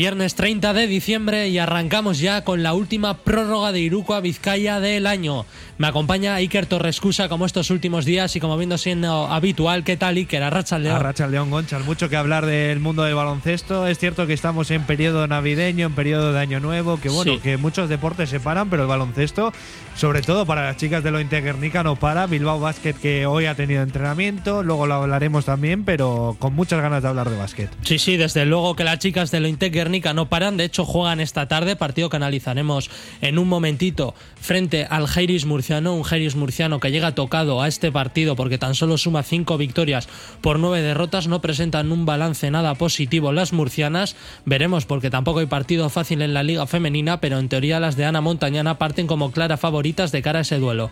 Viernes 30 de diciembre y arrancamos ya con la última prórroga de Iruko a Vizcaya del año. Me acompaña Iker Torrescusa como estos últimos días y como viendo siendo habitual. ¿Qué tal Iker? Arracha León. Arracha León Gonchal. Mucho que hablar del mundo del baloncesto. Es cierto que estamos en periodo navideño, en periodo de año nuevo, que bueno, que muchos deportes se paran, pero el baloncesto, sobre todo para las chicas de lo Guernica, no para. Bilbao Basket que hoy ha tenido entrenamiento, luego lo hablaremos también, pero con muchas ganas de hablar de básquet. Sí, sí, desde luego que las chicas de lo Guernica no paran. De hecho, juegan esta tarde, partido que analizaremos en un momentito, frente al Jairis Murciano. Un Jairis Murciano que llega tocado a este partido porque tan solo suma cinco victorias por nueve derrotas. No presentan un balance nada positivo las murcianas. Veremos porque tampoco hay partido fácil en la Liga Femenina, pero en teoría las de Ana Montañana parten como claras favoritas de cara a ese duelo.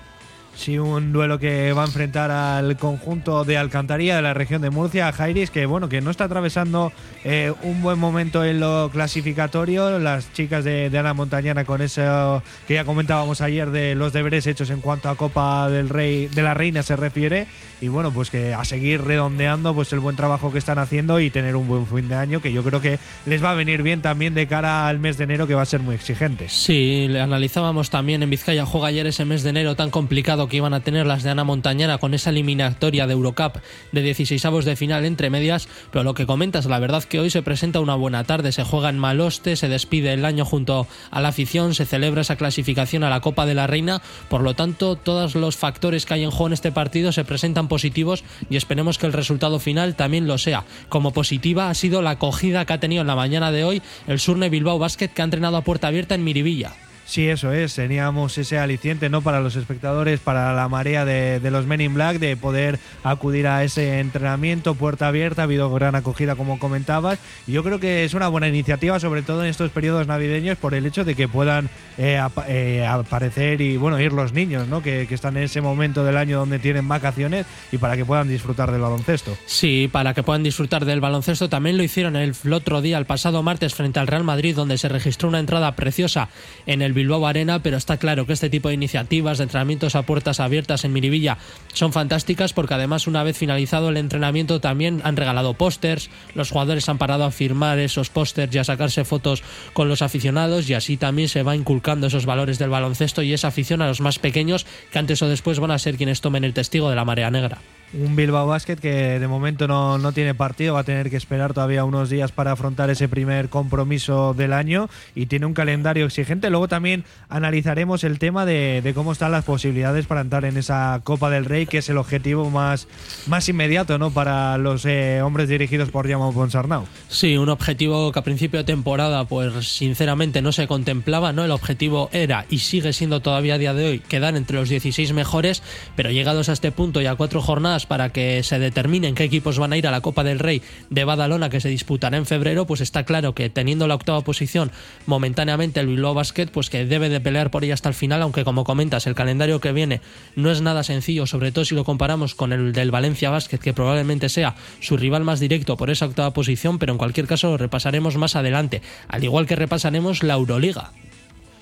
Sí, un duelo que va a enfrentar al conjunto de Alcantarilla de la región de Murcia, Jairis, que bueno, que no está atravesando eh, un buen momento en lo clasificatorio. Las chicas de, Ana Montañana con eso que ya comentábamos ayer de los deberes hechos en cuanto a Copa del Rey de la Reina se refiere. Y bueno, pues que a seguir redondeando pues el buen trabajo que están haciendo y tener un buen fin de año, que yo creo que les va a venir bien también de cara al mes de enero, que va a ser muy exigente. Sí, analizábamos también en Vizcaya Juega ayer ese mes de enero tan complicado que iban a tener las de Ana Montañana con esa eliminatoria de Eurocup de 16 avos de final entre medias, pero lo que comentas, la verdad que hoy se presenta una buena tarde, se juega en Maloste, se despide el año junto a la afición, se celebra esa clasificación a la Copa de la Reina, por lo tanto todos los factores que hay en juego en este partido se presentan positivos y esperemos que el resultado final también lo sea. Como positiva ha sido la acogida que ha tenido en la mañana de hoy el Surne Bilbao Basket que ha entrenado a puerta abierta en Miribilla. Sí, eso es. Teníamos ese aliciente ¿no? para los espectadores, para la marea de, los Men in Black, de poder acudir a ese entrenamiento, puerta abierta. Ha habido gran acogida, como comentabas. Y yo creo que es una buena iniciativa, sobre todo en estos periodos navideños, por el hecho de que puedan eh, eh, aparecer y bueno ir los niños, ¿no? Que, que, están en ese momento del año donde tienen vacaciones y para que puedan disfrutar del baloncesto. Sí, para que puedan disfrutar del baloncesto. También lo hicieron el otro día, el pasado martes, frente al Real Madrid, donde se registró una entrada preciosa en el Bilbao Arena, pero está claro que este tipo de iniciativas de entrenamientos a puertas abiertas en Miribilla son fantásticas porque además una vez finalizado el entrenamiento también han regalado pósters, los jugadores han parado a firmar esos pósters y a sacarse fotos con los aficionados y así también se va inculcando esos valores del baloncesto y esa afición a los más pequeños que antes o después van a ser quienes tomen el testigo de la marea negra un Bilbao Basket que de momento no, no, tiene partido, va a tener que esperar todavía unos días para afrontar ese primer compromiso del año y tiene un calendario exigente. Luego también analizaremos el tema de, de cómo están las posibilidades para entrar en esa Copa del Rey, que es el objetivo más, más inmediato ¿no? para los eh, hombres dirigidos por Jaume Ponsarnau. Sí, un objetivo que a principio de temporada, pues sinceramente no se contemplaba, ¿no? El objetivo era y sigue siendo todavía a día de hoy quedar entre los 16 mejores, pero llegados a este punto y a cuatro jornadas para que se determinen qué equipos van a ir a la Copa del Rey de Badalona que se disputará en febrero, pues está claro que teniendo la octava posición momentáneamente el Bilbao Basket, pues que debe de pelear por ella hasta el final, aunque como comentas, el calendario que viene no es nada sencillo, sobre todo si lo comparamos con el del Valencia Basket, que probablemente sea su rival más directo por esa octava posición, pero en cualquier caso lo repasaremos más adelante, al igual que repasaremos la Euroliga.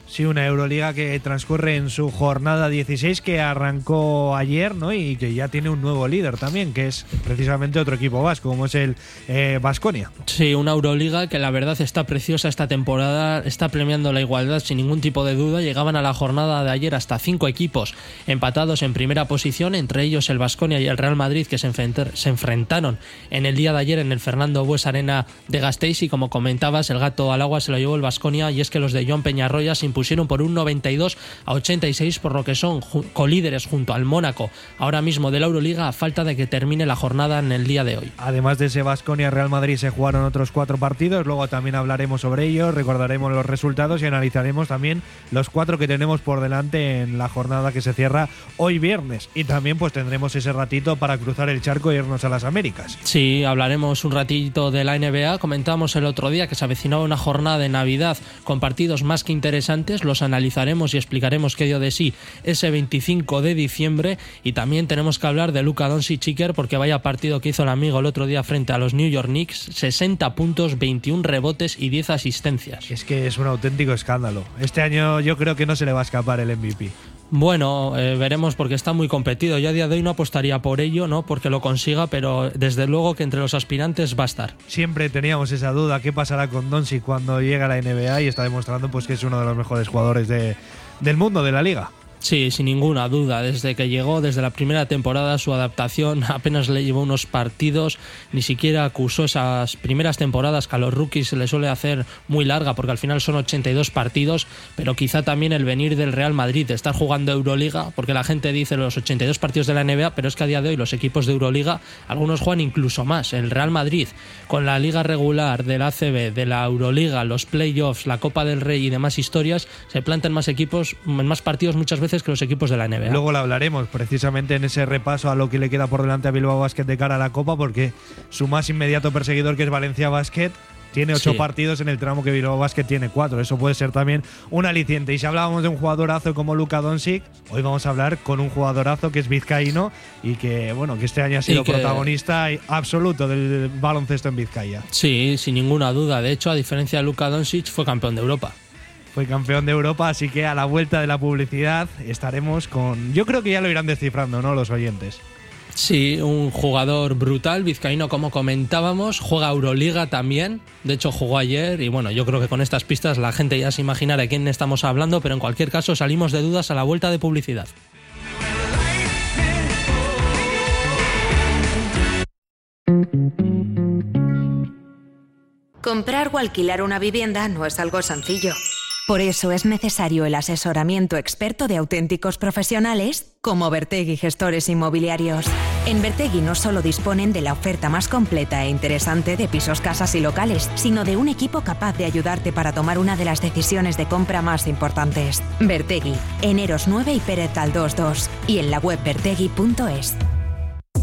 Sí, una Euroliga que transcurre en su jornada 16 que arrancó ayer, ¿no? Y que ya tiene un nuevo líder también, que es precisamente otro equipo vasco, como es el Vasconia. Eh, sí, una Euroliga que la verdad está preciosa esta temporada, está premiando la igualdad sin ningún tipo de duda. Llegaban a la jornada de ayer hasta cinco equipos empatados en primera posición, entre ellos el Vasconia y el Real Madrid, que se, enfrentaron en el día de ayer en el Fernando Bues Arena de Gasteiz. Y como comentabas, el gato al agua se lo llevó el Vasconia, y es que los de Joan Peñarroya sin pusieron por un 92 a 86, por lo que son colíderes junto al Mónaco, ahora mismo de la Euroliga, a falta de que termine la jornada en el día de hoy. Además de ese Vasconia Real Madrid se jugaron otros cuatro partidos, luego también hablaremos sobre ellos, recordaremos los resultados y analizaremos también los cuatro que tenemos por delante en la jornada que se cierra hoy viernes. Y también pues tendremos ese ratito para cruzar el charco e irnos a las Américas. Sí, hablaremos un ratito de la NBA. Comentamos el otro día que se avecinaba una jornada de Navidad con partidos más que interesantes los analizaremos y explicaremos qué dio de sí ese 25 de diciembre y también tenemos que hablar de Luca Doncic porque vaya partido que hizo el amigo el otro día frente a los New York Knicks, 60 puntos, 21 rebotes y 10 asistencias. Es que es un auténtico escándalo. Este año yo creo que no se le va a escapar el MVP. Bueno, eh, veremos porque está muy competido. Yo a día de hoy no apostaría por ello, ¿no? Porque lo consiga, pero desde luego que entre los aspirantes va a estar. Siempre teníamos esa duda, ¿qué pasará con Doncic cuando llega a la NBA? Y está demostrando pues que es uno de los mejores jugadores de, del mundo, de la liga. Sí, sin ninguna duda. Desde que llegó, desde la primera temporada, su adaptación apenas le llevó unos partidos, ni siquiera acusó esas primeras temporadas que a los rookies se les suele hacer muy larga, porque al final son 82 partidos, pero quizá también el venir del Real Madrid, de estar jugando Euroliga, porque la gente dice los 82 partidos de la NBA, pero es que a día de hoy los equipos de Euroliga, algunos juegan incluso más. El Real Madrid, con la liga regular del ACB, de la Euroliga, los playoffs, la Copa del Rey y demás historias, se plantan más equipos, en más partidos muchas veces que los equipos de la NBA. Luego lo hablaremos precisamente en ese repaso a lo que le queda por delante a Bilbao Basket de cara a la Copa, porque su más inmediato perseguidor, que es Valencia Basket, tiene ocho partidos en el tramo que Bilbao Basket tiene cuatro. Eso puede ser también un aliciente. Y si hablábamos de un jugadorazo como Luka Doncic, hoy vamos a hablar con un jugadorazo que es vizcaíno y que, bueno, que este año ha sido protagonista absoluto del baloncesto en Vizcaya. Sí, sin ninguna duda. De hecho, a diferencia de Luka Doncic, fue campeón de Europa fue campeón de Europa, así que a la vuelta de la publicidad estaremos con. Yo creo que ya lo irán descifrando, ¿no? Los oyentes. Sí, un jugador brutal, vizcaíno como comentábamos, juega Euroliga también, de hecho jugó ayer y bueno, yo creo que con estas pistas la gente ya se imaginará de quién estamos hablando, pero en cualquier caso salimos de dudas a la vuelta de publicidad. Comprar o alquilar una vivienda no es algo sencillo. Por eso es necesario el asesoramiento experto de auténticos profesionales como Vertegui Gestores Inmobiliarios. En Vertegui no solo disponen de la oferta más completa e interesante de pisos, casas y locales, sino de un equipo capaz de ayudarte para tomar una de las decisiones de compra más importantes. Vertegui, Eneros 9 y Pérez 22 y en la web vertegui.es.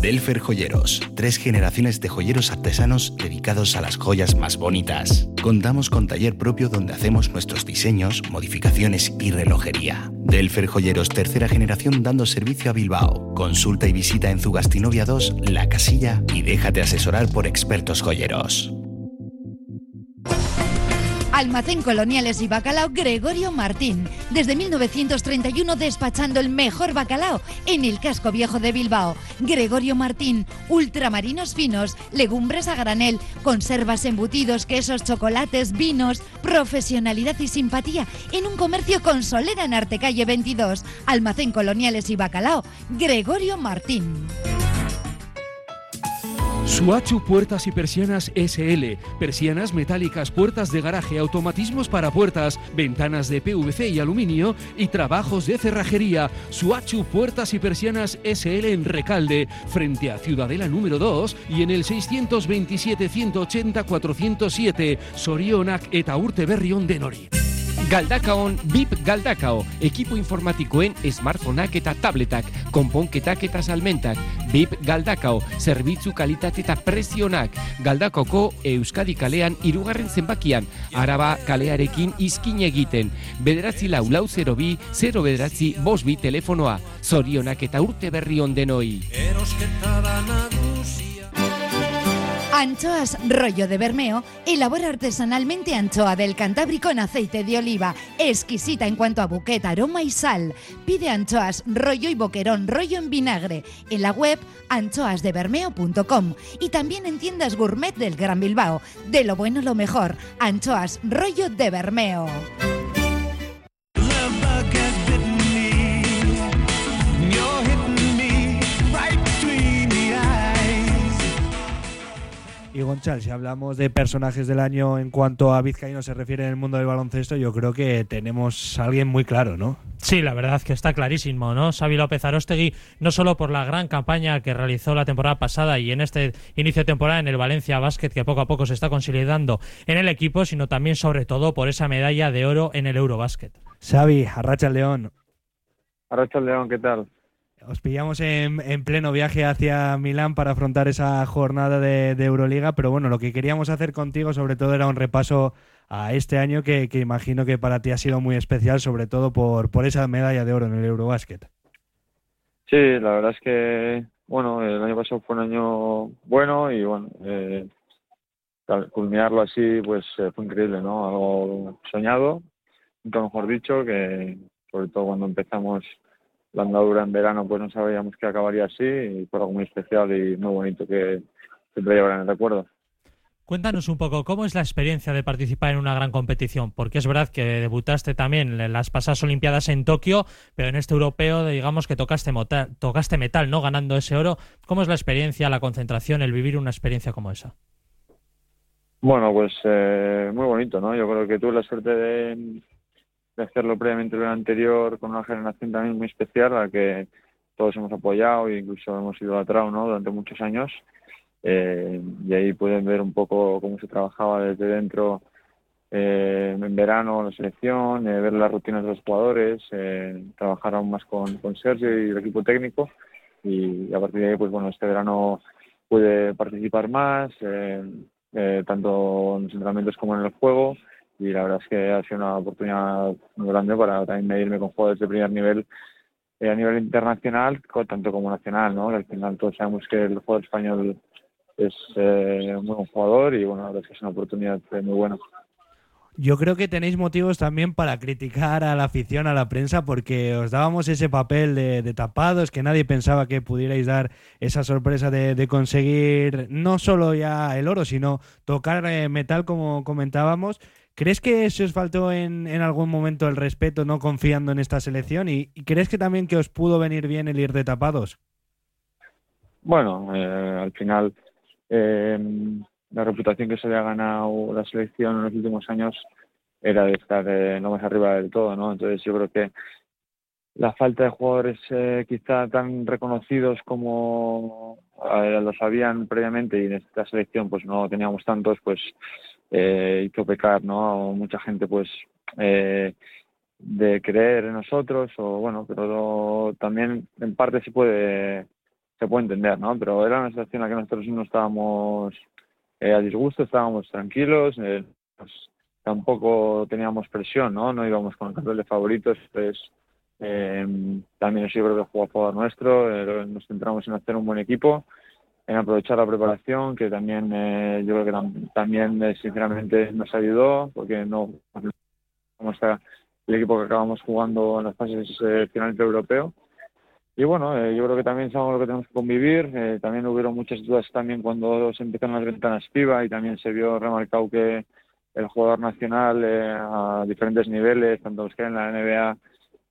Delfer Joyeros, tres generaciones de joyeros artesanos dedicados a las joyas más bonitas. Contamos con taller propio donde hacemos nuestros diseños, modificaciones y relojería. Delfer Joyeros, tercera generación dando servicio a Bilbao. Consulta y visita en Zugastinovia 2, La Casilla y déjate asesorar por expertos joyeros. Almacén Coloniales y Bacalao Gregorio Martín. Desde 1931 despachando el mejor bacalao en el casco viejo de Bilbao. Gregorio Martín, ultramarinos finos, legumbres a granel, conservas embutidos, quesos, chocolates, vinos, profesionalidad y simpatía en un comercio con solera en Artecalle 22. Almacén Coloniales y Bacalao Gregorio Martín. Suachu Puertas y Persianas SL. Persianas metálicas, puertas de garaje, automatismos para puertas, ventanas de PVC y aluminio y trabajos de cerrajería. Suachu Puertas y Persianas SL en Recalde, frente a Ciudadela número 2 y en el 627 180 407 Sorionak eta Urte Berrión de Nori. Galdakaon BIP Galdakao, ekipo informatikoen smartphoneak eta tabletak, konponketak eta salmentak, BIP Galdakao, zerbitzu kalitate eta presionak, Galdakoko Euskadi kalean irugarren zenbakian, araba kalearekin izkin egiten, bederatzi lau lau 0 bi, 0 bederatzi bos bi telefonoa, zorionak eta urte berri ondenoi. Anchoas Rollo de Bermeo elabora artesanalmente anchoa del Cantábrico en aceite de oliva, exquisita en cuanto a buqueta, aroma y sal. Pide anchoas rollo y boquerón rollo en vinagre en la web anchoasdebermeo.com y también en tiendas gourmet del Gran Bilbao. De lo bueno lo mejor, anchoas rollo de Bermeo. Y Gonchal, si hablamos de personajes del año en cuanto a Vizcaíno se refiere en el mundo del baloncesto, yo creo que tenemos a alguien muy claro, ¿no? Sí, la verdad que está clarísimo, ¿no? Xavi López Arostegui, no solo por la gran campaña que realizó la temporada pasada y en este inicio de temporada en el Valencia Basket, que poco a poco se está consolidando en el equipo, sino también, sobre todo, por esa medalla de oro en el Eurobasket. Xavi, Arracha León. Arracha León, ¿qué tal? Os pillamos en, pleno viaje hacia Milán para afrontar esa jornada de, Euroliga, pero bueno, lo que queríamos hacer contigo sobre todo era un repaso a este año que, imagino que para ti ha sido muy especial, sobre todo por, por esa medalla de oro en el Eurobasket. Sí, la verdad es que, bueno, el año pasado fue un año bueno y bueno, eh, culminarlo así pues eh, fue increíble, ¿no? Algo soñado, nunca mejor dicho, que sobre todo cuando empezamos la andadura en verano pues no sabíamos que acabaría así y fue algo muy especial y muy bonito que siempre llevarán el recuerdo. Cuéntanos un poco cómo es la experiencia de participar en una gran competición, porque es verdad que debutaste también en las pasadas Olimpiadas en Tokio, pero en este europeo digamos que tocaste, tocaste metal, ¿no? Ganando ese oro. ¿Cómo es la experiencia, la concentración, el vivir una experiencia como esa? Bueno, pues eh, muy bonito, ¿no? Yo creo que tuve la suerte de, hacerlo previamente el anterior con una generación también muy especial a la que todos hemos apoyado e incluso hemos ido idolatrado, ¿no? Durante muchos años. Eh, y ahí pueden ver un poco cómo se trabajaba desde dentro eh, en verano la selección, eh, ver las rutinas de los jugadores, trabajar aún más con, con, Sergio y el equipo técnico. Y a partir de ahí, pues bueno, este verano pude participar más, tanto en los entrenamientos como en el juego y la verdad es que ha sido una oportunidad muy grande para también medirme con jugadores de primer nivel a nivel internacional, tanto como nacional, ¿no? Al final todos sabemos que el jugador español es eh, un buen jugador y bueno, es una oportunidad muy buena. Yo creo que tenéis motivos también para criticar a la afición, a la prensa, porque os dábamos ese papel de, tapados, que nadie pensaba que pudierais dar esa sorpresa de, conseguir no solo ya el oro, sino tocar eh, metal, como comentábamos. ¿Crees que se os faltó en, en, algún momento el respeto, no confiando en esta selección? ¿Y, crees que también que os pudo venir bien el ir de tapados? Bueno, eh, al final eh, la reputación que se había ganado la selección en los últimos años era de estar eh, no más arriba del todo, ¿no? Entonces yo creo que la falta de jugadores eh, quizá tan reconocidos como eh, lo sabían previamente y en esta selección pues no teníamos tantos, pues eh, hizo pecar, ¿no? Mucha gente pues eh, de creer en nosotros o bueno, pero también en parte se puede se puede entender, ¿no? Pero era una situación en la que nosotros no estábamos eh, a disgusto, estábamos tranquilos, eh, pues, tampoco teníamos presión, ¿no? No íbamos con el papel de favoritos, pues eh, también yo creo que jugó a favor nuestro, nos centramos en hacer un buen equipo, en aprovechar la preparación, que también yo creo que también sinceramente nos ayudó, porque no como está el equipo que acabamos jugando en las fases finales de europeo y bueno, eh, yo creo que también sabemos lo que tenemos que convivir. Eh, también hubieron muchas dudas también cuando se empezaron las ventanas FIBA y también se vio remarcado que el jugador nacional eh, a diferentes niveles, tanto los que hay en la NBA,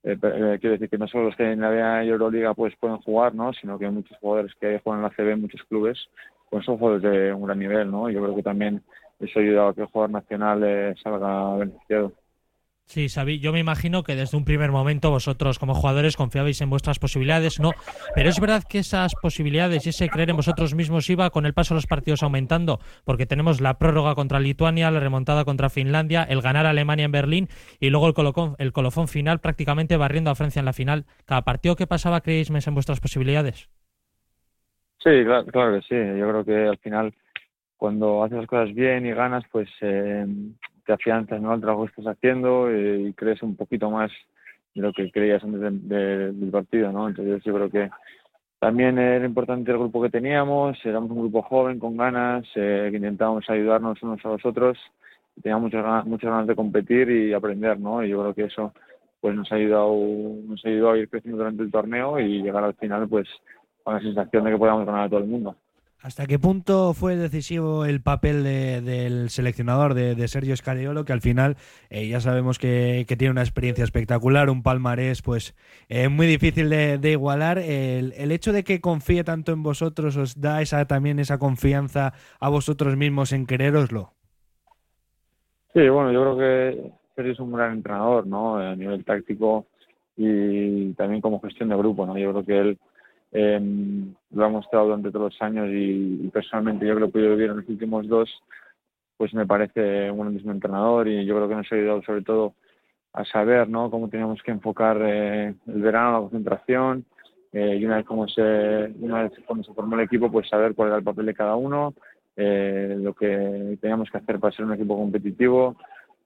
quiero decir que no solo los que en la Euroliga pues pueden jugar, ¿no? sino que muchos jugadores que juegan en la CB muchos clubes, pues son jugadores de un gran nivel. ¿no? Yo creo que también eso ha ayudado a que el jugador nacional salga beneficiado. Sí, Xavi, yo me imagino que desde un primer momento vosotros como jugadores confiabais en vuestras posibilidades, ¿no? Pero es verdad que esas posibilidades y ese creer en vosotros mismos iba con el paso de los partidos aumentando, porque tenemos la prórroga contra Lituania, la remontada contra Finlandia, el ganar Alemania en Berlín y luego el, colofón, el colofón final prácticamente barriendo a Francia en la final. ¿Cada partido que pasaba creéis más en vuestras posibilidades? Sí, claro, que sí. Yo creo que al final cuando haces las cosas bien y ganas, pues eh, te afianzas ¿no? al trabajo que estás haciendo eh, y crees un poquito más de lo que creías antes del partido, ¿no? Entonces yo creo que también era importante el grupo que teníamos, éramos un grupo joven, con ganas, eh, que intentábamos ayudarnos unos a los otros, teníamos muchas ganas, muchas ganas de competir y aprender, ¿no? Y yo creo que eso pues nos ha ayudado, nos ha ayudado a ir creciendo durante el torneo y llegar al final pues con la sensación de que podamos ganar a todo el mundo. ¿Hasta qué punto fue decisivo el papel del seleccionador de, Sergio Scariolo, que al final eh, ya sabemos que, tiene una experiencia espectacular, un palmarés pues eh, muy difícil de, igualar? El, hecho de que confíe tanto en vosotros os da esa también esa confianza a vosotros mismos en quereroslo. Sí, bueno, yo creo que Sergio es un gran entrenador, ¿no? A nivel táctico y también como gestión de grupo, ¿no? Yo creo que él eh, lo ha mostrado durante todos los años y, personalmente yo creo que he podido vivir en los últimos dos, pues me parece un grandísimo entrenador y yo creo que nos ha ayudado sobre todo a saber ¿no? cómo teníamos que enfocar eh, el verano, la concentración eh, y una vez, como se, una vez cuando se formó el equipo, pues saber cuál era el papel de cada uno, eh, lo que teníamos que hacer para ser un equipo competitivo,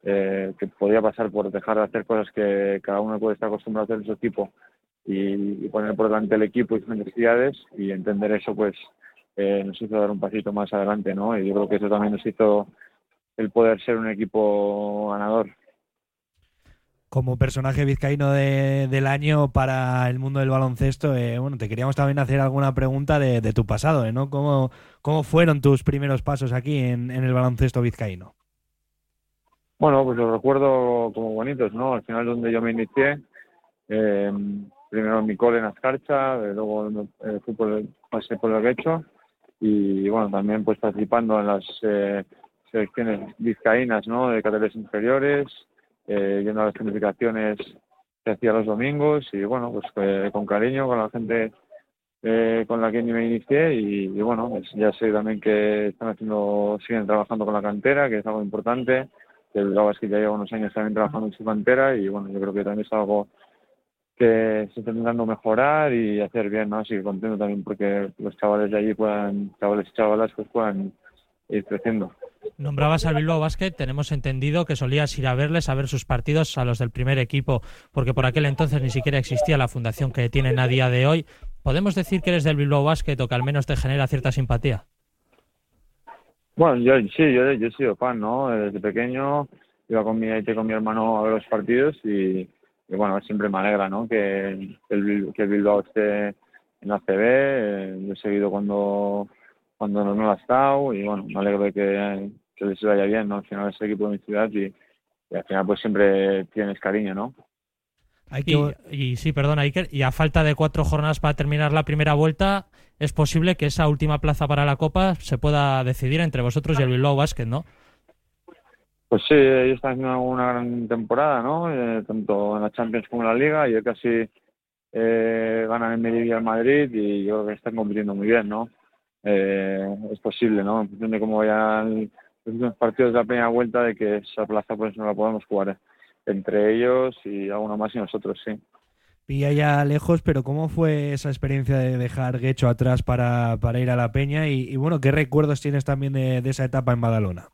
eh, que podía pasar por dejar de hacer cosas que cada uno puede estar acostumbrado a hacer en su equipo y, poner por delante el equipo y sus necesidades y entender eso pues eh, nos hizo dar un pasito más adelante, ¿no? Y yo creo que eso también nos hizo el poder ser un equipo ganador. como personaje vizcaíno del año para el mundo del baloncesto, eh, bueno, te queríamos también hacer alguna pregunta de, tu pasado, eh, ¿no? ¿Cómo, ¿Cómo, fueron tus primeros pasos aquí en, el baloncesto vizcaíno? Bueno, pues los recuerdo como bonitos, ¿no? Al final donde yo me inicié, eh, primero mi cole en Azcarcha, luego eh, fui por el, pasé por el Guecho y bueno, también pues participando en las selecciones vizcaínas, ¿no? De categorías inferiores, eh, yendo a las planificaciones que hacía los domingos y bueno, pues eh, con cariño, con la gente eh, con la que me inicié y, bueno, pues ya sé también que están haciendo, siguen trabajando con la cantera, que es algo importante, que el es que ya lleva unos años también trabajando en su cantera y bueno, yo creo que también es algo que se está intentando mejorar y hacer bien, ¿no? Así que contento también porque los chavales de allí puedan, chavales y chavalas, pues puedan ir creciendo. Nombrabas al Bilbao Basket, tenemos entendido que solías ir a verles, a ver sus partidos a los del primer equipo, porque por aquel entonces ni siquiera existía la fundación que tienen a día de hoy. ¿Podemos decir que eres del Bilbao Basket o que al menos te genera cierta simpatía? Bueno, yo sí, yo, yo he sido fan, ¿no? Desde pequeño iba con mi, con mi hermano a ver los partidos y, bueno, siempre me alegra, ¿no? Que el, que el Bilbao esté en la CB. Eh, yo he seguido cuando cuando no lo ha estado y bueno, me alegro de que, que les vaya bien, ¿no? Al final es el equipo de mi ciudad y, al final pues siempre tienes cariño, ¿no? y, sí, perdona Iker, y a falta de cuatro jornadas para terminar la primera vuelta, es posible que esa última plaza para la Copa se pueda decidir entre vosotros y el Bilbao Basket, ¿no? Pues sí, ellos están haciendo una gran temporada, ¿no? Eh, tanto en la Champions como en la Liga, y casi eh, ganan en y el Madrid, y yo creo que están compitiendo muy bien, ¿no? eh, es posible, ¿no? En función de cómo vayan los partidos de la primera vuelta, de que esa plaza pues no la podemos jugar entre ellos y alguno más y nosotros, sí. Pilla ya lejos, pero ¿cómo fue esa experiencia de dejar Guecho atrás para, para ir a la Peña? Y, bueno, ¿qué recuerdos tienes también de, esa etapa en Badalona?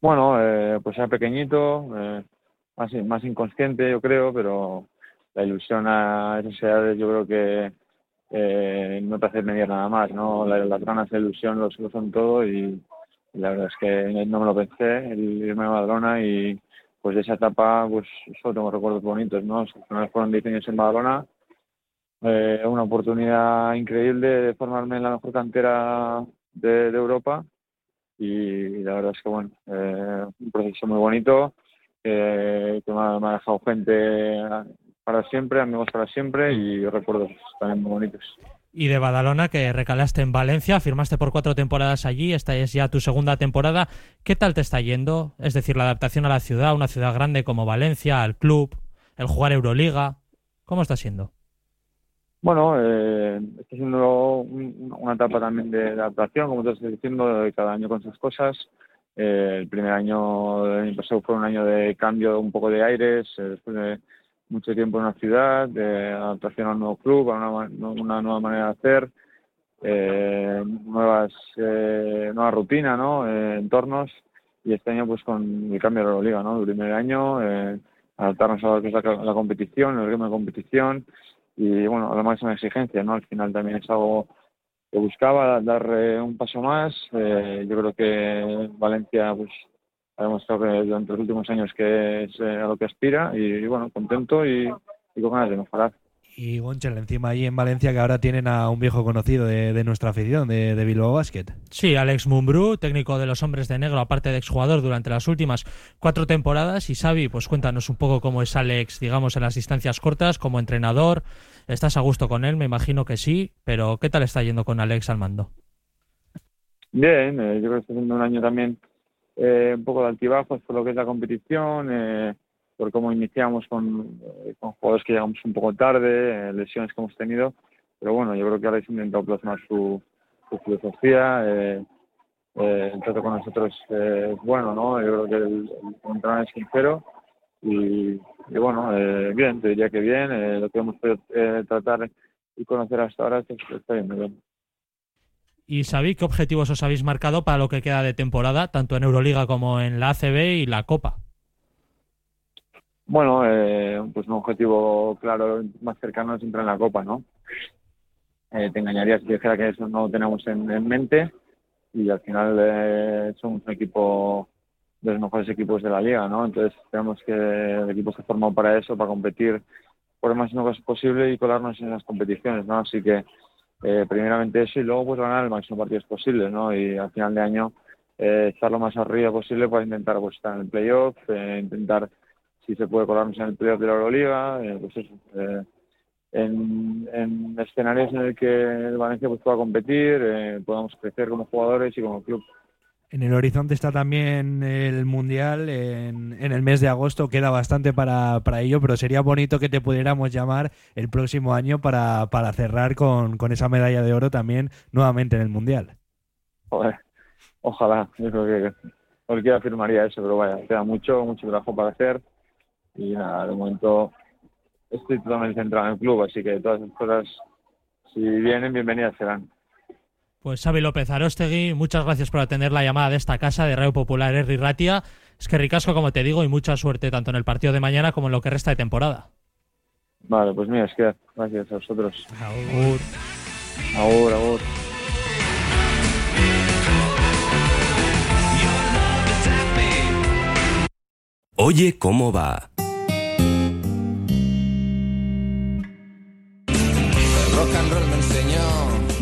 Bueno, eh, pues era pequeñito, eh, más, más inconsciente yo creo, pero la ilusión a esas edades yo creo que eh, no te hace medir nada más, ¿no? Las, ganas de ilusión lo, son todo y, la verdad es que no me lo pensé, el irme a Badalona y pues de esa etapa pues solo tengo recuerdos bonitos, ¿no? fueron 10 años en Badalona, eh, una oportunidad increíble de formarme en la mejor cantera de, Europa y, la verdad es que bueno, eh, un proceso muy bonito que me ha, me ha dejado gente para siempre, amigos para siempre y recuerdos también muy bonitos. Y de Badalona, que recalaste en Valencia, firmaste por cuatro temporadas allí, esta es ya tu segunda temporada. ¿Qué tal te está yendo? Es decir, la adaptación a la ciudad, una ciudad grande como Valencia, al club, el jugar Euroliga. ¿Cómo está siendo? Bueno, eh, está siendo una etapa también de adaptación, como te estoy diciendo, cada año con sus cosas. Eh, el primer año del año pasado fue un año de cambio, un poco de aires, eh, después de mucho tiempo en una ciudad, de adaptación a un nuevo club, a una, nueva manera de hacer, eh, nuevas eh, nueva rutina, ¿no? Eh, entornos y este año pues con el cambio de la ¿no? El primer año eh, adaptarnos a lo que es la, competición, el ritmo de competición y bueno, además es una exigencia, ¿no? Al final también es algo que buscaba dar un paso más. yo creo que Valencia pues ha demostrado que durante los últimos años que es eh, a lo que aspira y, bueno, contento y, con ganas de mejorar. Y Gonchel, encima allí en Valencia que ahora tienen a un viejo conocido de, nuestra afición, de, de, Bilbao Basket. Sí, Alex Mumbrú, técnico de los Hombres de Negro, aparte de exjugador durante las últimas cuatro temporadas. Y Xavi, pues cuéntanos un poco cómo es Alex, digamos, en las distancias cortas, como entrenador. ¿Estás a gusto con él? Me imagino que sí, pero ¿qué tal está yendo con Alex al mando? Bien, eh, yo creo que está haciendo un año también eh, un poco de altibajos por lo que es la competición, eh, por cómo iniciamos con, eh, con, jugadores que llegamos un poco tarde, lesiones que hemos tenido, pero bueno, yo creo que ahora ha intentado plasmar su, su filosofía, el trato con nosotros es bueno, ¿no? Yo creo que el, el es sincero y, bueno, bien, te diría que bien, lo que hemos podido tratar y conocer hasta ahora está bien, bien. Y sabéis qué objetivos os habéis marcado para lo que queda de temporada, tanto en Euroliga como en la ACB y la Copa. Bueno, eh, pues un objetivo claro más cercano es entrar en la Copa, ¿no? Eh, te engañaría si dijera que eso no lo tenemos en, mente y al final eh, somos un equipo de los mejores equipos de la liga, ¿no? Entonces tenemos que el equipo se formado para eso, para competir por el máximo es posible y colarnos en las competiciones, ¿no? Así que eh, primeramente eso y luego pues ganar el máximo partidos posible, ¿no? Y al final de año eh, estar lo más arriba posible para intentar pues estar en el playoff, eh, intentar si se puede colarnos en el playoff de la Euroliga, eh, pues eso, eh, en, en, escenarios en el que el Valencia pues, pueda competir, eh, podamos crecer como jugadores y como club. En el horizonte está también el Mundial en, en el mes de agosto, queda bastante para, para, ello, pero sería bonito que te pudiéramos llamar el próximo año para, para cerrar con, con, esa medalla de oro también nuevamente en el Mundial. Joder, ojalá, yo creo que cualquiera afirmaría eso, pero vaya, queda mucho, mucho trabajo para hacer y nada, de momento estoy totalmente centrado en el club, así que todas esas cosas, si vienen, bienvenidas serán. Pues Xavi López Arostegui, muchas gracias por atender la llamada de esta casa de Radio Popular Erri Ratia. Es que ricasco, como te digo, y mucha suerte tanto en el partido de mañana como en lo que resta de temporada. Vale, pues mira, es que gracias a vosotros. Agur. Agur, agur. Oye, ¿cómo va?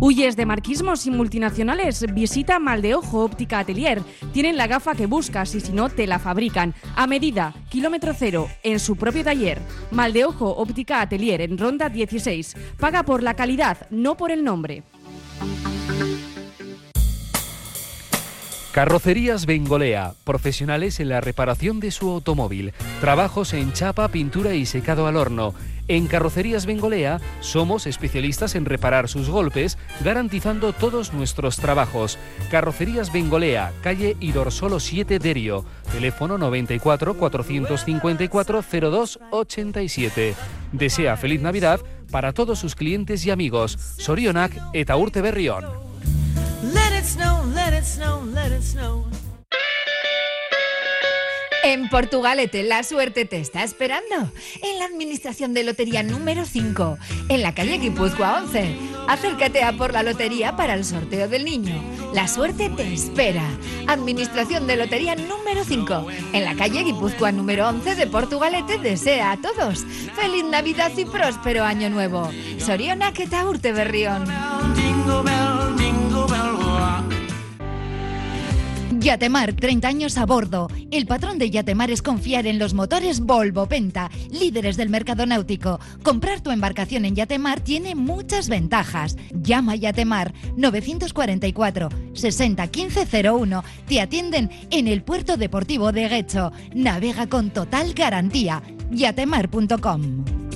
¿Huyes de marquismos y multinacionales? Visita Maldeojo Óptica Atelier. Tienen la gafa que buscas y si no, te la fabrican. A medida, kilómetro cero, en su propio taller. Maldeojo Óptica Atelier en Ronda 16. Paga por la calidad, no por el nombre. Carrocerías Bengolea, profesionales en la reparación de su automóvil. Trabajos en chapa, pintura y secado al horno. En Carrocerías Bengolea somos especialistas en reparar sus golpes, garantizando todos nuestros trabajos. Carrocerías Bengolea, calle Idorsolo 7 Derio, teléfono 94 454 02 87. Desea feliz Navidad para todos sus clientes y amigos. Sorionak eta Urte Berrión. Let it snow, let it snow, let it snow. En Portugalete la suerte te está esperando. En la administración de lotería número 5, en la calle Guipúzcoa 11. Acércate a por la lotería para el sorteo del niño. La suerte te espera. Administración de lotería número 5, en la calle Guipúzcoa número 11 de Portugalete desea a todos feliz Navidad y próspero año nuevo. Soriona que urte berrión. Yatemar, 30 años a bordo. El patrón de Yatemar es confiar en los motores Volvo Penta, líderes del mercado náutico. Comprar tu embarcación en Yatemar tiene muchas ventajas. Llama a Yatemar 944 60 15 01. Te atienden en el puerto deportivo de Guecho. Navega con total garantía. yatemar.com.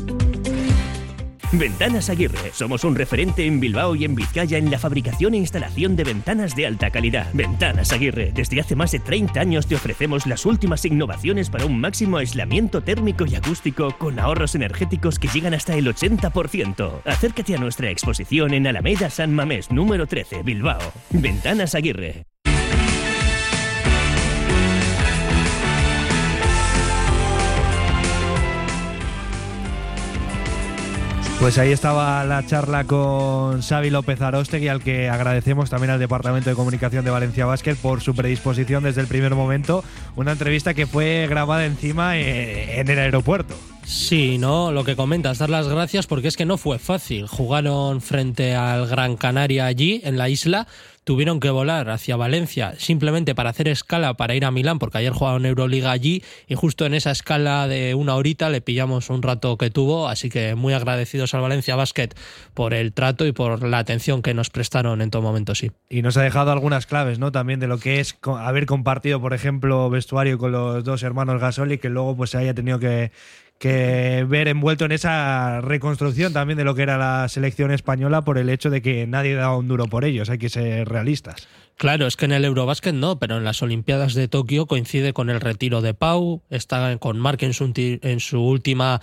Ventanas Aguirre. Somos un referente en Bilbao y en Vizcaya en la fabricación e instalación de ventanas de alta calidad. Ventanas Aguirre. Desde hace más de 30 años te ofrecemos las últimas innovaciones para un máximo aislamiento térmico y acústico con ahorros energéticos que llegan hasta el 80%. Acércate a nuestra exposición en Alameda San Mamés número 13, Bilbao. Ventanas Aguirre. Pues ahí estaba la charla con Xavi López Arostegui, al que agradecemos también al Departamento de Comunicación de Valencia Basket por su predisposición desde el primer momento. Una entrevista que fue grabada encima eh, en el aeropuerto. Sí, ¿no? Lo que comentas, dar las gracias porque es que no fue fácil. Jugaron frente al Gran Canaria allí, en la isla. Tuvieron que volar hacia Valencia simplemente para hacer escala para ir a Milán, porque ayer jugaron Euroliga allí y justo en esa escala de una horita le pillamos un rato que tuvo. Así que muy agradecidos al Valencia Basket por el trato y por la atención que nos prestaron en todo momento, sí. Y nos ha dejado algunas claves, ¿no? También de lo que es haber compartido, por ejemplo, vestuario con los dos hermanos Gasol y que luego pues se haya tenido que, que ver envuelto en esa reconstrucción también de lo que era la selección española por el hecho de que nadie daba un duro por ellos, hay que ser realistas. Claro, es que en el Eurobásquet no, pero en las Olimpiadas de Tokio coincide con el retiro de Pau, está con Mark en su, en su última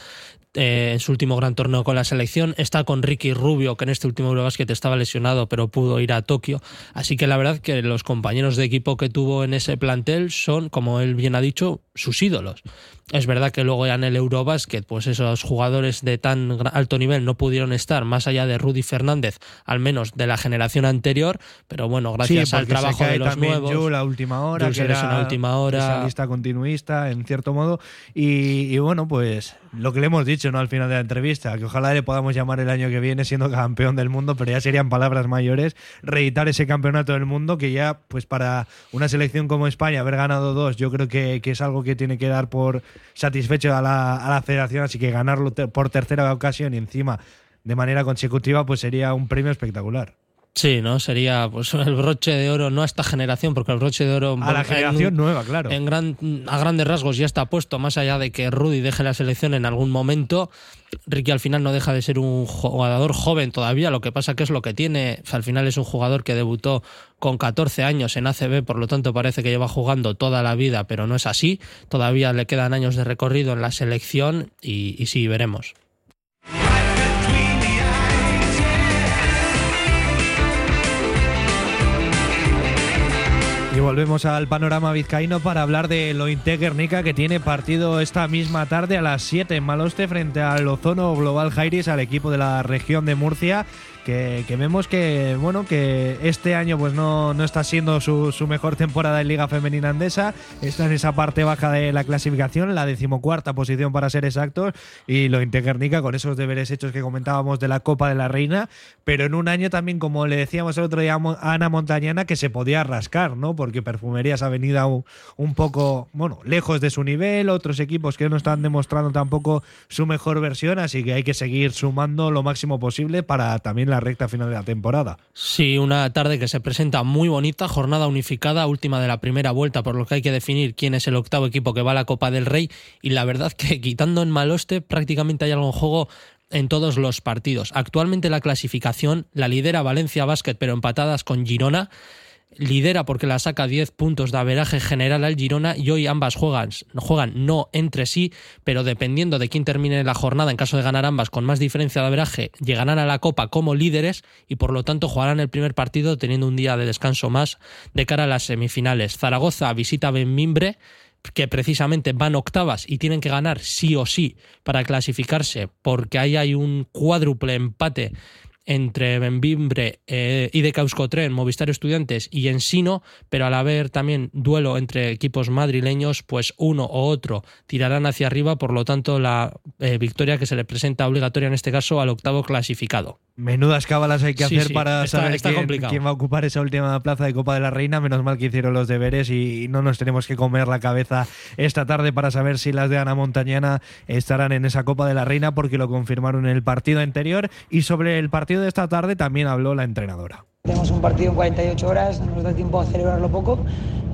eh, en su último gran torneo con la selección. Está con Ricky Rubio, que en este último Eurobasket estaba lesionado, pero pudo ir a Tokio. Así que la verdad que los compañeros de equipo que tuvo en ese plantel son, como él bien ha dicho, sus ídolos. Es verdad que luego ya en el Eurobasket, pues esos jugadores de tan alto nivel no pudieron estar, más allá de Rudy Fernández, al menos de la generación anterior, pero bueno, gracias Sí, al trabajo de los nuevos. Jules a última hora, Jules que era la última hora. esa lista continuista, en cierto modo. Y, y bueno, pues lo que le hemos dicho ¿no? al final de la entrevista, que ojalá le podamos llamar el año que viene siendo campeón del mundo, pero ya serían palabras mayores, reeditar ese campeonato del mundo que ya, pues para una selección como España, haber ganado dos, yo creo que, que es algo que tiene que dar por satisfecho a la, a la federación, así que ganarlo te- por tercera ocasión y encima de manera consecutiva, pues sería un premio espectacular. Sí, ¿no? Sería pues el broche de oro, no a esta generación, porque el broche de oro. A la en- generación nueva, claro. En gran, a grandes rasgos ya está puesto, más allá de que Rudy deje la selección en algún momento. Ricky al final no deja de ser un jugador joven todavía, lo que pasa que es lo que tiene. Al final es un jugador que debutó con 14 años en ACB, por lo tanto parece que lleva jugando toda la vida, pero no es así. Todavía le quedan años de recorrido en la selección y, y sí, veremos. Y volvemos al panorama vizcaíno para hablar de Lointe Guernica, que tiene partido esta misma tarde a las 7 en Maloste frente al Ozono Global Jairis, al equipo de la región de Murcia. Que, vemos que bueno que este año pues no, no está siendo su, mejor temporada en Liga Femenina Andesa. Está en esa parte baja de la clasificación, la decimocuarta posición para ser exactos. Y Lointe Guernica con esos deberes hechos que comentábamos de la Copa de la Reina. Pero en un año también, como le decíamos el otro día a Ana Montañana, que se podía rascar, ¿no? Porque Perfumerías ha venido un, un poco, bueno, lejos de su nivel, otros equipos que no están demostrando tampoco su mejor versión, así que hay que seguir sumando lo máximo posible para también la recta final de la temporada. Sí, una tarde que se presenta muy bonita, jornada unificada, última de la primera vuelta, por lo que hay que definir quién es el octavo equipo que va a la Copa del Rey. Y la verdad que quitando en Maloste, prácticamente hay algo en juego en todos los partidos. Actualmente la clasificación la lidera Valencia Basket, pero empatadas con Girona. Lidera porque la saca 10 puntos de averaje general al Girona y hoy ambas juegan, juegan no entre sí, pero dependiendo de quién termine la jornada, en caso de ganar ambas con más diferencia de averaje, llegarán a la Copa como líderes y por lo tanto jugarán el primer partido teniendo un día de descanso más de cara a las semifinales. Zaragoza visita Benmimbre que precisamente van octavas y tienen que ganar sí o sí para clasificarse, porque ahí hay un cuádruple empate entre Benvimbre eh, y de Causcotren, Movistar Estudiantes y Ensino, pero al haber también duelo entre equipos madrileños, pues uno o otro tirarán hacia arriba, por lo tanto la eh, victoria que se le presenta obligatoria en este caso al octavo clasificado. Menudas cábalas hay que Sí, hacer sí, para está- saber está quién, quién va a ocupar esa última plaza de Copa de la Reina. Menos mal que hicieron los deberes y no nos tenemos que comer la cabeza esta tarde para saber si las de Ana Montañana estarán en esa Copa de la Reina porque lo confirmaron en el partido anterior. Y sobre el partido de esta tarde también habló la entrenadora. Tenemos un partido en 48 horas, no nos da tiempo a celebrarlo poco,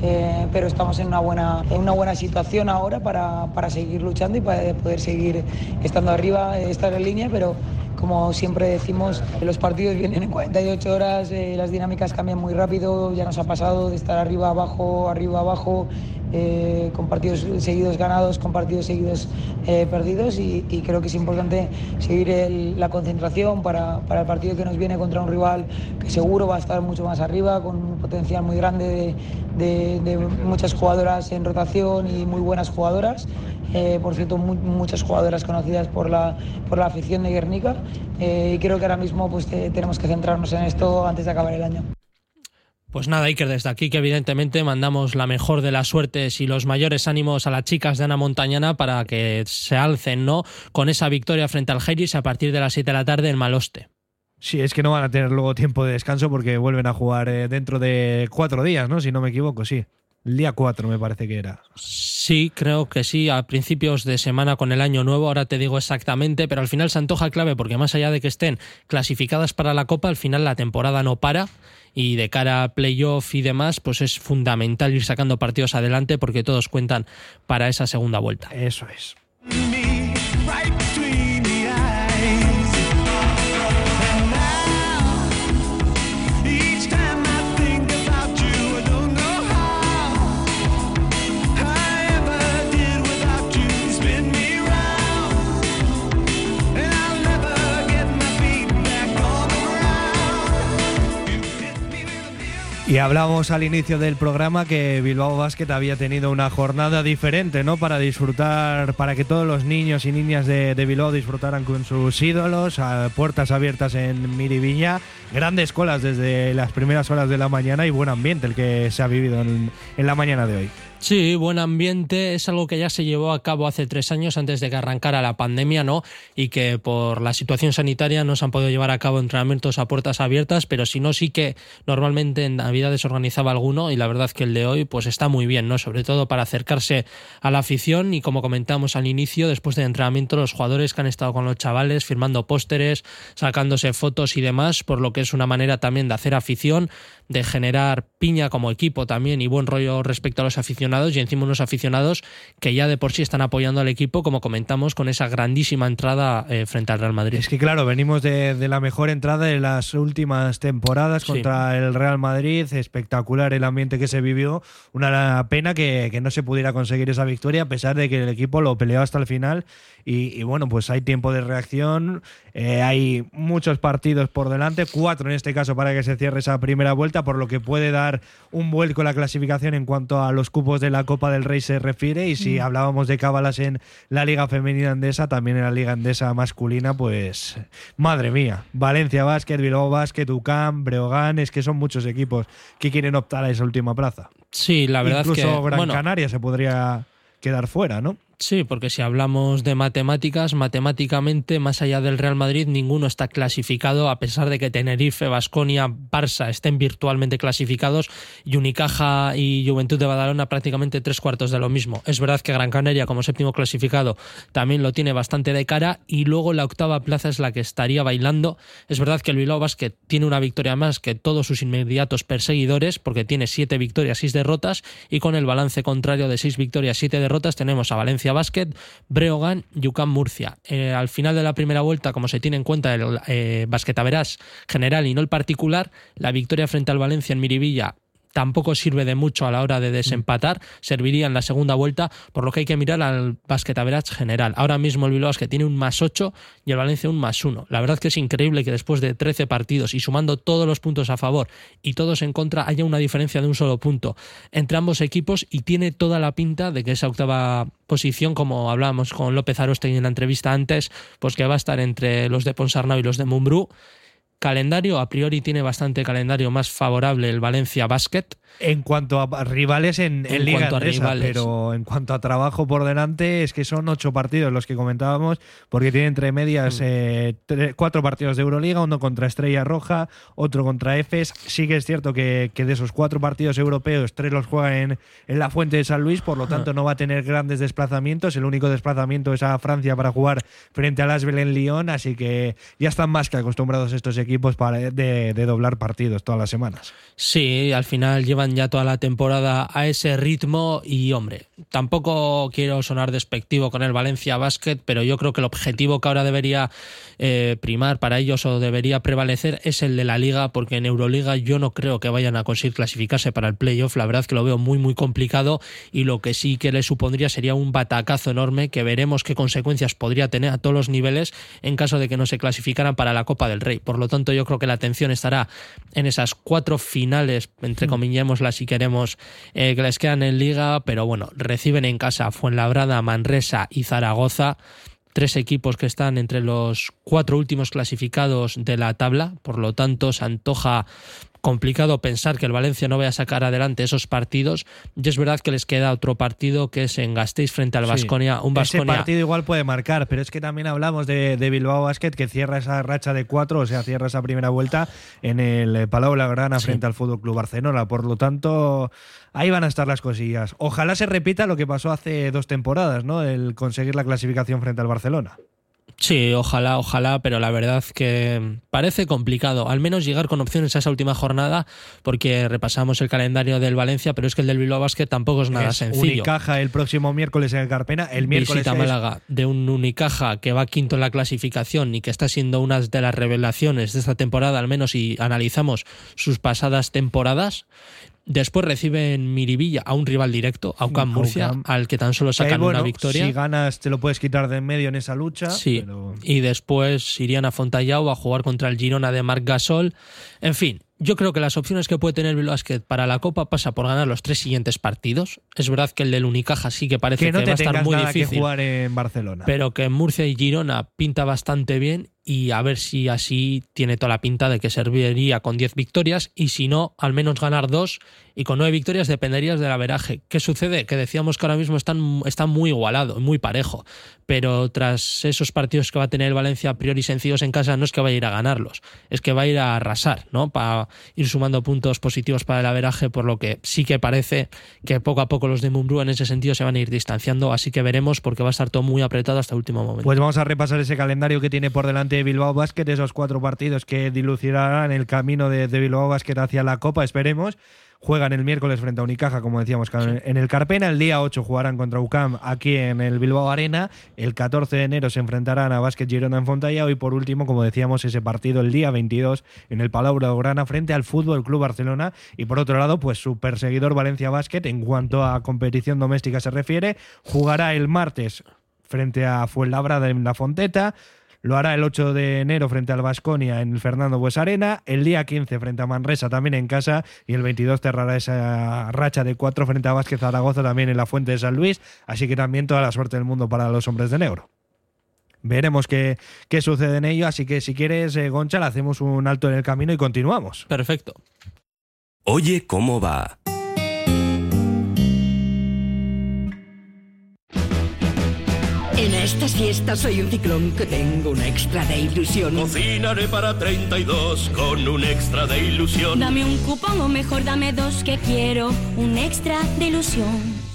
eh, pero estamos en una buena, en una buena situación ahora para, para seguir luchando y para poder seguir estando arriba, estar en línea, pero como siempre decimos, los partidos vienen en 48 horas, eh, las dinámicas cambian muy rápido, ya nos ha pasado de estar arriba, abajo, arriba, abajo, eh, con partidos seguidos ganados, con partidos seguidos eh, perdidos y, creo que es importante seguir la concentración para, el partido que nos viene contra un rival que seguro va a estar mucho más arriba, con un potencial muy grande de, muchas jugadoras en rotación y muy buenas jugadoras. Eh, por cierto, mu- muchas jugadoras conocidas por la, por la afición de Guernica y creo que ahora mismo pues, te- tenemos que centrarnos en esto antes de acabar el año. Pues nada, Iker, desde aquí que evidentemente mandamos la mejor de las suertes y los mayores ánimos a las chicas de Ana Montañana para que se alcen, ¿no? Con esa victoria frente al Jairis a partir de las 7 de la tarde en Maloste. Sí, es que no van a tener luego tiempo de descanso porque vuelven a jugar eh, dentro de cuatro días, ¿no? Si no me equivoco, sí. El día 4 me parece que era. Sí, creo que sí, a principios de semana con el año nuevo, ahora te digo exactamente, pero al final se antoja clave porque más allá de que estén clasificadas para la Copa, al final la temporada no para y de cara a playoff y demás, pues es fundamental ir sacando partidos adelante porque todos cuentan para esa segunda vuelta. Eso es. Y hablábamos al inicio del programa que Bilbao Basket había tenido una jornada diferente, ¿no? Para disfrutar, para que todos los niños y niñas de, Bilbao disfrutaran con sus ídolos, puertas abiertas en Miribilla, grandes colas desde las primeras horas de la mañana y buen ambiente el que se ha vivido en la mañana de hoy. Sí, buen ambiente es algo que ya se llevó a cabo hace tres años antes de que arrancara la pandemia, ¿no? Y que por la situación sanitaria no se han podido llevar a cabo entrenamientos a puertas abiertas, pero si no, sí que normalmente en Navidades se organizaba alguno y la verdad que el de hoy pues está muy bien, ¿no? Sobre todo para acercarse a la afición y como comentamos al inicio, después del entrenamiento, los jugadores que han estado con los chavales firmando pósteres, sacándose fotos y demás, por lo que es una manera también de hacer afición, de generar piña como equipo también y buen rollo respecto a los aficionados y encima unos aficionados que ya de por sí están apoyando al equipo, como comentamos, con esa grandísima entrada eh, frente al Real Madrid. Es que claro, venimos de, de la mejor entrada de las últimas temporadas Sí. contra el Real Madrid, espectacular el ambiente que se vivió, una pena que, que no se pudiera conseguir esa victoria a pesar de que el equipo lo peleó hasta el final y, y bueno, pues hay tiempo de reacción, eh, hay muchos partidos por delante, cuatro en este caso para que se cierre esa primera vuelta, por lo que puede dar un vuelco la clasificación en cuanto a los cupos de la Copa del Rey se refiere y si Mm. hablábamos de cábalas en la Liga Femenina Andesa, también en la Liga Andesa masculina, pues madre mía, Valencia Basket, Bilbao Basket, UCAM, Breogán, es que son muchos equipos que quieren optar a esa última plaza. Sí, la verdad Incluso que Gran bueno, Canaria se podría quedar fuera, ¿no? Sí, porque si hablamos de matemáticas, matemáticamente, más allá del Real Madrid, ninguno está clasificado, a pesar de que Tenerife, Basconia, Barça estén virtualmente clasificados y Unicaja y Juventud de Badalona prácticamente tres cuartos de lo mismo. Es verdad que Gran Canaria, como séptimo clasificado, también lo tiene bastante de cara y luego la octava plaza es la que estaría bailando. Es verdad que el Bilbao Basket tiene una victoria más que todos sus inmediatos perseguidores, porque tiene siete victorias, seis derrotas, y con el balance contrario de seis victorias, siete derrotas, tenemos a Valencia Basket, Breogán y UCAM Murcia. Eh, al final de la primera vuelta, como se tiene en cuenta el eh, basquetaverás general y no el particular, la victoria frente al Valencia en Miribilla tampoco sirve de mucho a la hora de desempatar, serviría en la segunda vuelta, por lo que hay que mirar al basket average general. Ahora mismo el Bilbao Basket tiene un más 8 y el Valencia un más 1. La verdad que es increíble que después de 13 partidos y sumando todos los puntos a favor y todos en contra haya una diferencia de un solo punto entre ambos equipos y tiene toda la pinta de que esa octava posición, como hablábamos con López Arostegui en la entrevista antes, pues que va a estar entre los de Ponsarnau y los de Mumbrú. Calendario, a priori tiene bastante calendario más favorable el Valencia Basket. En cuanto a rivales en, en En Liga cuanto a Andesa, rivales. pero en cuanto a trabajo por delante, es que son ocho partidos los que comentábamos, porque tiene entre Mm. medias eh, tre- cuatro partidos de Euroliga, uno contra Estrella Roja, otro contra EFES. Sí que es cierto que, que de esos cuatro partidos europeos, tres los juega en, en la Fuente de San Luis, por lo tanto no va a tener grandes desplazamientos. El único desplazamiento es a Francia para jugar frente al Asbel en Lyon, así que ya están más que acostumbrados estos equipos para, de, doblar partidos todas las semanas. Sí, al final llevan ya toda la temporada a ese ritmo y hombre, tampoco quiero sonar despectivo con el Valencia Basket, pero yo creo que el objetivo que ahora debería eh, primar para ellos o debería prevalecer es el de la liga, porque en Euroliga yo no creo que vayan a conseguir clasificarse para el playoff, la verdad que lo veo muy muy complicado y lo que sí que le supondría sería un batacazo enorme que veremos qué consecuencias podría tener a todos los niveles en caso de que no se clasificaran para la Copa del Rey. Por lo tanto, yo creo que la atención estará en esas cuatro finales, entre comillémoslas si queremos, eh, que les quedan en liga, pero bueno, reciben en casa Fuenlabrada, Manresa y Zaragoza tres equipos que están entre los cuatro últimos clasificados de la tabla, por lo tanto se antoja complicado pensar que el Valencia no vaya a sacar adelante esos partidos y es verdad que les queda otro partido que es en Gasteiz frente al Sí. Vasconia, un Ese partido igual puede marcar, pero es que también hablamos de, de Bilbao Basket que cierra esa racha de cuatro, o sea, cierra esa primera vuelta en el Palau Lagrana Sí. frente al Fútbol Club Barcelona. Por lo tanto, ahí van a estar las cosillas. Ojalá se repita lo que pasó hace dos temporadas, ¿no? El conseguir la clasificación frente al Barcelona. Sí, ojalá, ojalá, pero la verdad que parece complicado, al menos llegar con opciones a esa última jornada, porque repasamos el calendario del Valencia, pero es que el del Bilbao Basket tampoco es nada Es sencillo. Unicaja el próximo miércoles en el Carpena. El miércoles Visita es- Málaga de un Unicaja que va quinto en la clasificación y que está siendo una de las revelaciones de esta temporada, al menos si analizamos sus pasadas temporadas. Después reciben Miribilla a un rival directo, a UCAM Murcia, Aucam. al que tan solo sacan bueno, una victoria. Si ganas, te lo puedes quitar de en medio en esa lucha. Sí, pero- y después irían a Fontallao a jugar contra el Girona de Marc Gasol. En fin, yo creo que las opciones que puede tener Basket para la Copa pasa por ganar los tres siguientes partidos. Es verdad que el del Unicaja sí que parece Que no va a estar muy nada que difícil. jugar en Barcelona. Pero que Murcia y Girona pinta bastante bien y a ver si así tiene toda la pinta de que serviría con 10 victorias y si no, al menos ganar dos y con nueve victorias dependerías del averaje. ¿Qué sucede? Que decíamos que ahora mismo están, está muy igualado, muy parejo, pero tras esos partidos que va a tener el Valencia a priori sencillos en casa no es que vaya a ir a ganarlos, es que va a ir a arrasar, ¿no? Para ir sumando puntos positivos para el averaje, por lo que sí que parece que poco a poco los de Mumbrú en ese sentido se van a ir distanciando, así que veremos porque va a estar todo muy apretado hasta el último momento. Pues vamos a repasar ese calendario que tiene por delante Bilbao Basket, esos cuatro partidos que dilucidarán el camino de, de Bilbao Basket hacia la Copa, esperemos. Juegan el miércoles frente a Unicaja, como decíamos, en el Carpena. El día 8 jugarán contra UCAM aquí en el Bilbao Arena. El 14 de enero se enfrentarán a Basket Girona en Fontallao. Y por último, como decíamos, ese partido el día 22 en el Palau Blaugrana frente al Fútbol Club Barcelona. Y por otro lado, pues su perseguidor Valencia Basket, en cuanto a competición doméstica se refiere, jugará el martes frente a Fuenlabrada en La Fonteta. Lo hará el 8 de enero frente al Vasconia en el Fernando Bues Arena. El día 15 frente a Manresa también en casa. Y el 22 cerrará esa racha de 4 frente a Vázquez Zaragoza también en la Fuente de San Luis. Así que también toda la suerte del mundo para los hombres de negro. Veremos qué, qué sucede en ello. Así que si quieres, eh, Goncha, le hacemos un alto en el camino y continuamos. Perfecto. Oye, ¿cómo va? En estas fiestas soy un ciclón que tengo un extra de ilusión. Cocinaré para 32 con un extra de ilusión. Dame un cupón o mejor dame dos que quiero un extra de ilusión.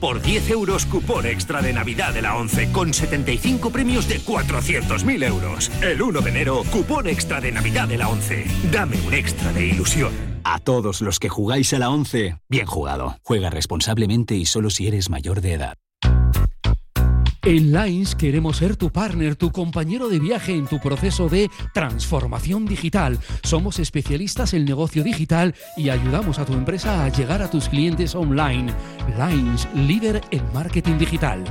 Por 10 euros cupón extra de Navidad de la 11 con 75 premios de 400.000 euros. El 1 de enero, cupón extra de Navidad de la 11. Dame un extra de ilusión. A todos los que jugáis a la 11, bien jugado. Juega responsablemente y solo si eres mayor de edad. En Lines queremos ser tu partner, tu compañero de viaje en tu proceso de transformación digital. Somos especialistas en negocio digital y ayudamos a tu empresa a llegar a tus clientes online. Lines, líder en marketing digital.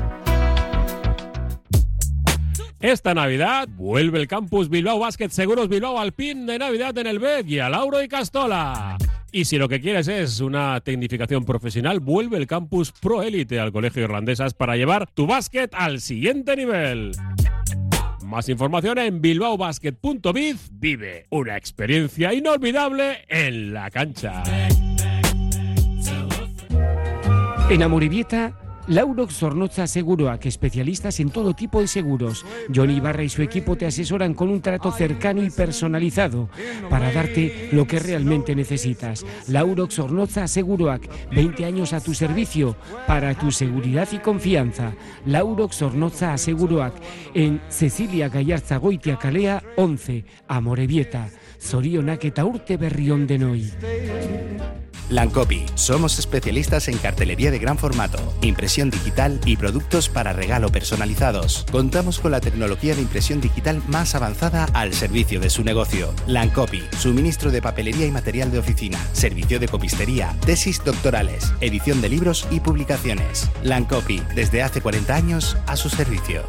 Esta Navidad vuelve el campus Bilbao Basket Seguros Bilbao al pin de Navidad en el BED y a Lauro y Castola. Y si lo que quieres es una tecnificación profesional, vuelve el campus Pro Elite al Colegio Irlandesas para llevar tu básquet al siguiente nivel. Más información en bilbaobasket.biz. Vive una experiencia inolvidable en la cancha. En Amoribieta, Laurox Zornoza Seguroac, especialistas en todo tipo de seguros. Johnny Ibarra y su equipo te asesoran con un trato cercano y personalizado para darte lo que realmente necesitas. Laurox Zornoza Seguroac, 20 años a tu servicio para tu seguridad y confianza. Laurox Zornoza Seguroac, en Cecilia Gallarza Goitia Calea 11, Amorebieta. Zorionak eta urte berrión de noi. Lancopi. Somos especialistas en cartelería de gran formato, impresión digital y productos para regalo personalizados. Contamos con la tecnología de impresión digital más avanzada al servicio de su negocio. Lancopi. Suministro de papelería y material de oficina, servicio de copistería, tesis doctorales, edición de libros y publicaciones. Lancopi. Desde hace 40 años a su servicio.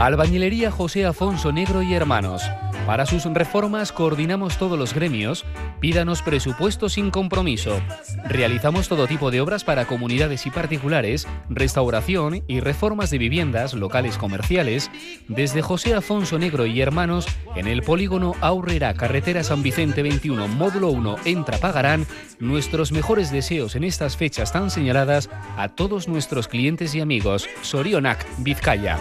Albañilería José Afonso Negro y Hermanos. Para sus reformas coordinamos todos los gremios. Pídanos presupuesto sin compromiso. Realizamos todo tipo de obras para comunidades y particulares, restauración y reformas de viviendas, locales comerciales, desde José Afonso Negro y Hermanos en el polígono Aurrera, carretera San Vicente 21, módulo 1, en Trapagarán. Nuestros mejores deseos en estas fechas tan señaladas a todos nuestros clientes y amigos. Sorionac, Vizcaya.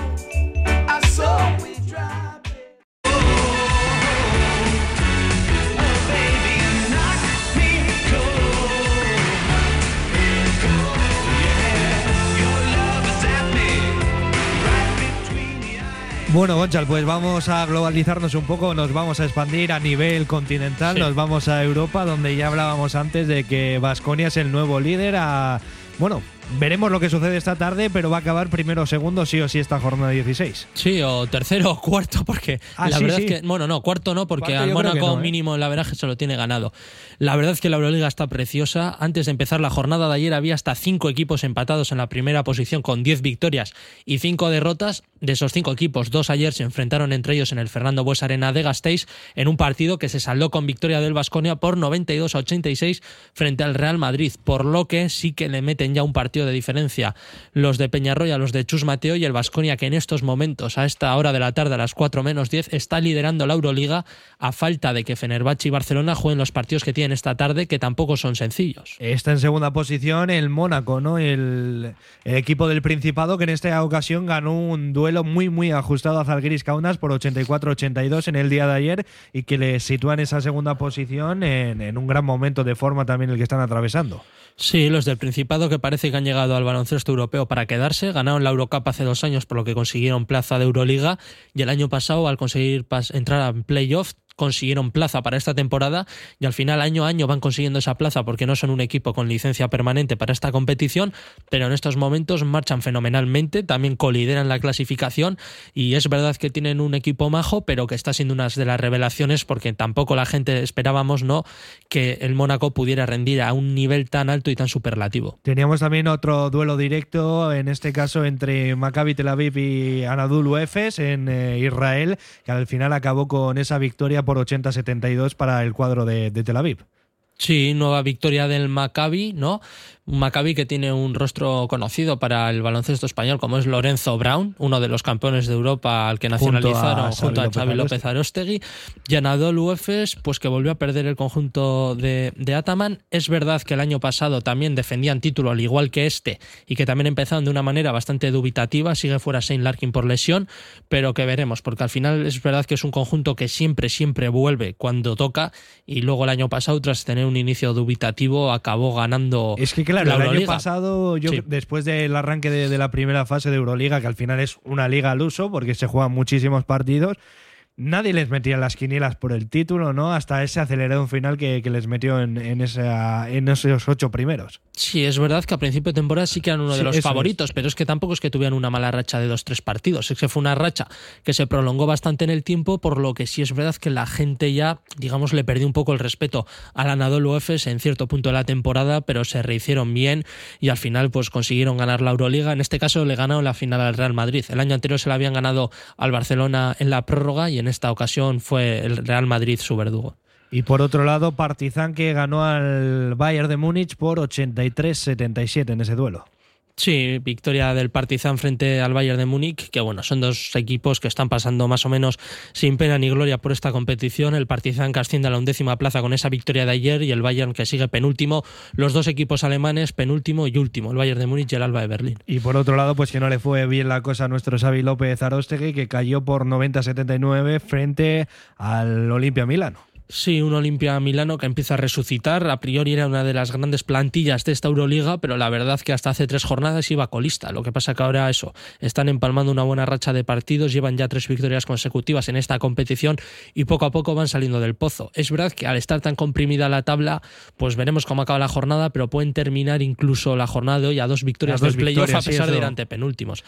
Bueno, Gonchal, pues vamos a globalizarnos un poco, nos vamos a expandir a nivel continental, Sí. nos vamos a Europa, donde ya hablábamos antes de que Vasconia es el nuevo líder a. Bueno, veremos lo que sucede esta tarde, pero va a acabar primero o segundo sí o sí esta jornada 16. Sí, o tercero o cuarto, porque Ah, la sí, verdad sí. es que, bueno, no, cuarto no, porque Cuarto al Mónaco no, ¿eh? mínimo el averaje se lo tiene ganado. La verdad es que la Euroliga está preciosa. Antes de empezar la jornada de ayer había hasta cinco equipos empatados en la primera posición con 10 victorias y cinco derrotas. De esos cinco equipos, dos ayer se enfrentaron entre ellos en el Fernando Bues Arena de Gasteiz en un partido que se saldó con victoria del Vasconia por 92 a 86 frente al Real Madrid, por lo que sí que le meten ya un partido de diferencia los de Peñarroya, los de Chus Mateo y el Vasconia que en estos momentos, a esta hora de la tarde, a las 4 menos 10, está liderando la Euroliga a falta de que Fenerbahce y Barcelona jueguen los partidos que tienen esta tarde, que tampoco son sencillos. Está en segunda posición el Mónaco, ¿no? El, equipo del Principado que en esta ocasión ganó un duelo muy muy ajustado a Zalgiris Kaunas por 84-82 en el día de ayer y que le sitúa en esa segunda posición en un gran momento de forma también el que están atravesando. Sí, los del Principado que parece que han llegado al baloncesto europeo para quedarse, ganaron la Eurocup hace dos años por lo que consiguieron plaza de Euroliga. Y el año pasado al conseguir entrar en playoff consiguieron plaza para esta temporada. Y al final año a año van consiguiendo esa plaza porque no son un equipo con licencia permanente para esta competición, pero en estos momentos marchan fenomenalmente, también colideran la clasificación. Y es verdad que tienen un equipo majo, pero que está siendo una de las revelaciones porque tampoco la gente esperábamos no que el Mónaco pudiera rendir a un nivel tan alto y tan superlativo. Teníamos también otro duelo directo, en este caso entre Maccabi Tel Aviv y Anadolu Efes en eh, Israel, que al final acabó con esa victoria por 80-72 para el cuadro de, de Tel Aviv. Sí, nueva victoria del Maccabi, ¿no? Un Maccabi que tiene un rostro conocido para el baloncesto español, como es Lorenzo Brown, uno de los campeones de Europa al que nacionalizaron junto a Xavi López Arostegui. Y Anadolu Efes, pues que volvió a perder el conjunto de, de Ataman. Es verdad que el año pasado también defendían título, al igual que este, y que también empezaron de una manera bastante dubitativa. Sigue fuera Shane Larkin por lesión, pero que veremos, porque al final es verdad que es un conjunto que siempre, siempre vuelve cuando toca, y luego el año pasado, tras tener un inicio dubitativo, acabó ganando. Es que claro, la el año pasado, yo Sí. después del arranque de, de la primera fase de Euroliga, que al final es una liga al uso, porque se juegan muchísimos partidos, nadie les metía las quinielas por el título, ¿no? Hasta ese acelerón final que, que les metió en, en, esa, en esos ocho primeros. Sí, es verdad que a principio de temporada sí que eran uno Sí, de los favoritos, pero es que tampoco es que tuvieran una mala racha de dos, tres partidos. Es que fue una racha que se prolongó bastante en el tiempo, por lo que sí es verdad que la gente ya, digamos, le perdió un poco el respeto al Anadolu Efes en cierto punto de la temporada, pero se rehicieron bien y al final pues consiguieron ganar la Euroliga. En este caso le ganaron la final al Real Madrid. El año anterior se la habían ganado al Barcelona en la prórroga y en esta ocasión fue el Real Madrid su verdugo. Y por otro lado, Partizan que ganó al Bayern de Múnich por 83-77 en ese duelo. Sí, victoria del Partizan frente al Bayern de Múnich, que bueno, son dos equipos que están pasando más o menos sin pena ni gloria por esta competición. El Partizan que asciende a la undécima plaza con esa victoria de ayer y el Bayern que sigue penúltimo. Los dos equipos alemanes penúltimo y último, el Bayern de Múnich y el Alba de Berlín. Y por otro lado, pues que no le fue bien la cosa a nuestro Xavi López Arostegui, que cayó por 90-79 frente al Olimpia Milano. Sí, un Olimpia Milano que empieza a resucitar. A priori era una de las grandes plantillas de esta Euroliga, pero la verdad que hasta hace tres jornadas iba colista. Lo que pasa que ahora eso, están empalmando una buena racha de partidos, llevan ya tres victorias consecutivas en esta competición y poco a poco van saliendo del pozo. Es verdad que al estar tan comprimida la tabla, pues veremos cómo acaba la jornada, pero pueden terminar incluso la jornada de hoy a dos victorias A dos del playoff a sí, pesar de ir ante penúltimos.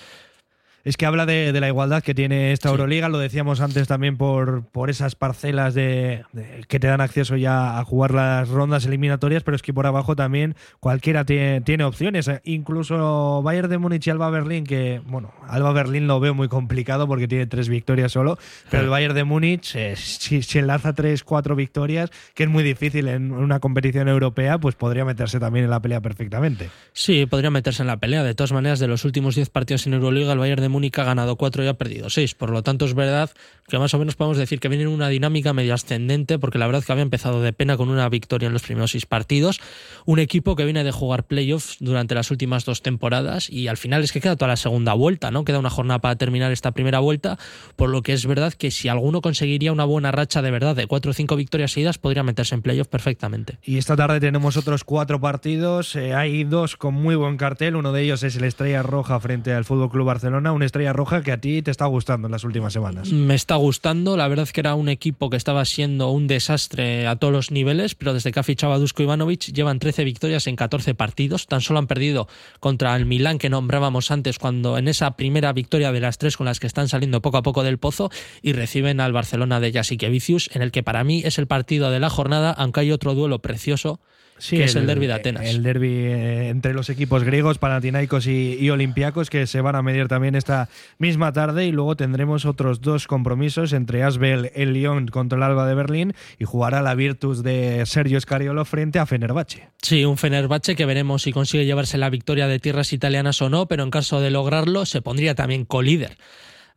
Es que habla de, de la igualdad que tiene esta Euroliga, lo decíamos antes también por, por esas parcelas de, de- que te dan acceso ya a jugar las rondas eliminatorias, pero es que por abajo también cualquiera tiene, tiene opciones. Eh, Incluso Bayern de Múnich y Alba Berlín, que bueno, Alba Berlín lo veo muy complicado porque tiene tres victorias solo, pero el Bayern de Múnich, eh, si, si enlaza tres, cuatro victorias, que es muy difícil en una competición europea, pues podría meterse también en la pelea perfectamente. Sí, podría meterse en la pelea. De todas maneras, de los últimos 10 partidos en Euroliga, el Bayern de Múnich ha ganado 4 y ha perdido 6. Por lo tanto, es verdad que más o menos podemos decir que viene en una dinámica medio ascendente, porque la verdad que había empezado de pena con una victoria en los primeros 6 partidos. Un equipo que viene de jugar playoffs durante las últimas dos temporadas y al final es que queda toda la segunda vuelta, ¿no? Queda una jornada para terminar esta primera vuelta, por lo que es verdad que si alguno conseguiría una buena racha de verdad de 4 o 5 victorias seguidas, podría meterse en playoff perfectamente. Y esta tarde tenemos otros cuatro partidos. Eh, hay dos con muy buen cartel. Uno de ellos es el Estrella Roja frente al Fútbol Club Barcelona. Una estrella roja que a ti te está gustando en las últimas semanas. Me está gustando, la verdad que era un equipo que estaba siendo un desastre a todos los niveles, pero desde que ha fichado Dusko Ivanovic llevan 13 victorias en 14 partidos, tan solo han perdido contra el Milán que nombrábamos antes cuando en esa primera victoria de las tres con las que están saliendo poco a poco del pozo y reciben al Barcelona de Jasikevicius en el que para mí es el partido de la jornada, aunque hay otro duelo precioso que es el derby de Atenas. El derby eh, entre los equipos griegos, Panathinaikos y, y Olympiacos, que se van a medir también esta misma tarde. Y luego tendremos otros dos compromisos entre Asbel, el Lyon contra el Alba de Berlín y jugará la Virtus de Sergio Scariolo frente a Fenerbahce. Sí, un Fenerbahce que veremos si consigue llevarse la victoria de tierras italianas o no, pero en caso de lograrlo se pondría también colíder.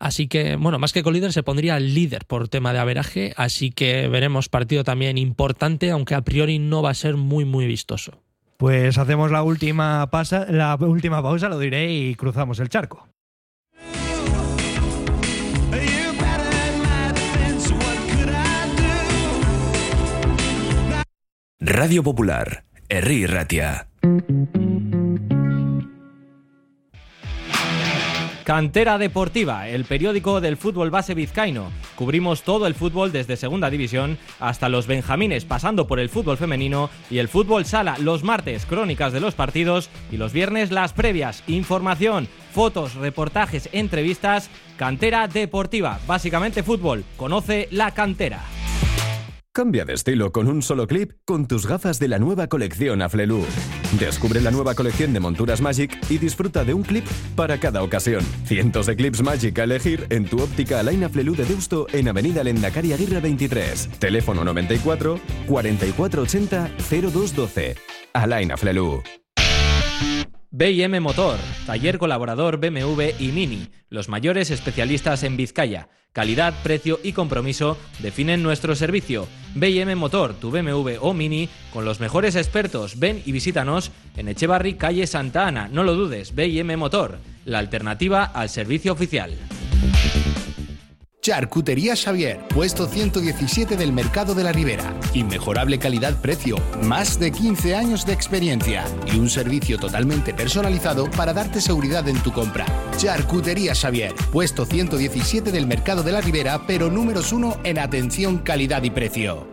Así que, bueno, más que colíder se pondría líder por tema de averaje, así que veremos partido también importante, aunque a priori no va a ser muy, muy vistoso. Pues hacemos la última, pasa, la última pausa, lo diré, y cruzamos el charco. Radio Popular, Herri Ratia. Cantera Deportiva, el periódico del fútbol base vizcaíno. Cubrimos todo el fútbol desde Segunda División hasta los Benjamines, pasando por el fútbol femenino y el fútbol sala. Los martes, crónicas de los partidos y los viernes, las previas. Información, fotos, reportajes, entrevistas. Cantera Deportiva, básicamente fútbol. Conoce la cantera. Cambia de estilo con un solo clip con tus gafas de la nueva colección Aflelu. Descubre la nueva colección de monturas Magic y disfruta de un clip para cada ocasión. Cientos de clips Magic a elegir en tu óptica Alain Aflelu de Deusto en Avenida Lendakari Aguirre 23. Teléfono 94 4480 0212. Alain Aflelu. BM Motor, taller colaborador BMW y Mini, los mayores especialistas en Vizcaya. Calidad, precio y compromiso definen nuestro servicio. BM Motor, tu BMW o Mini, con los mejores expertos. Ven y visítanos en Echevarri, calle Santa Ana. No lo dudes, BM Motor, la alternativa al servicio oficial. Charcutería Xavier, puesto 117 del Mercado de la Ribera. Inmejorable calidad-precio, más de 15 años de experiencia y un servicio totalmente personalizado para darte seguridad en tu compra. Charcutería Xavier, puesto 117 del Mercado de la Ribera, pero números uno en atención, calidad y precio.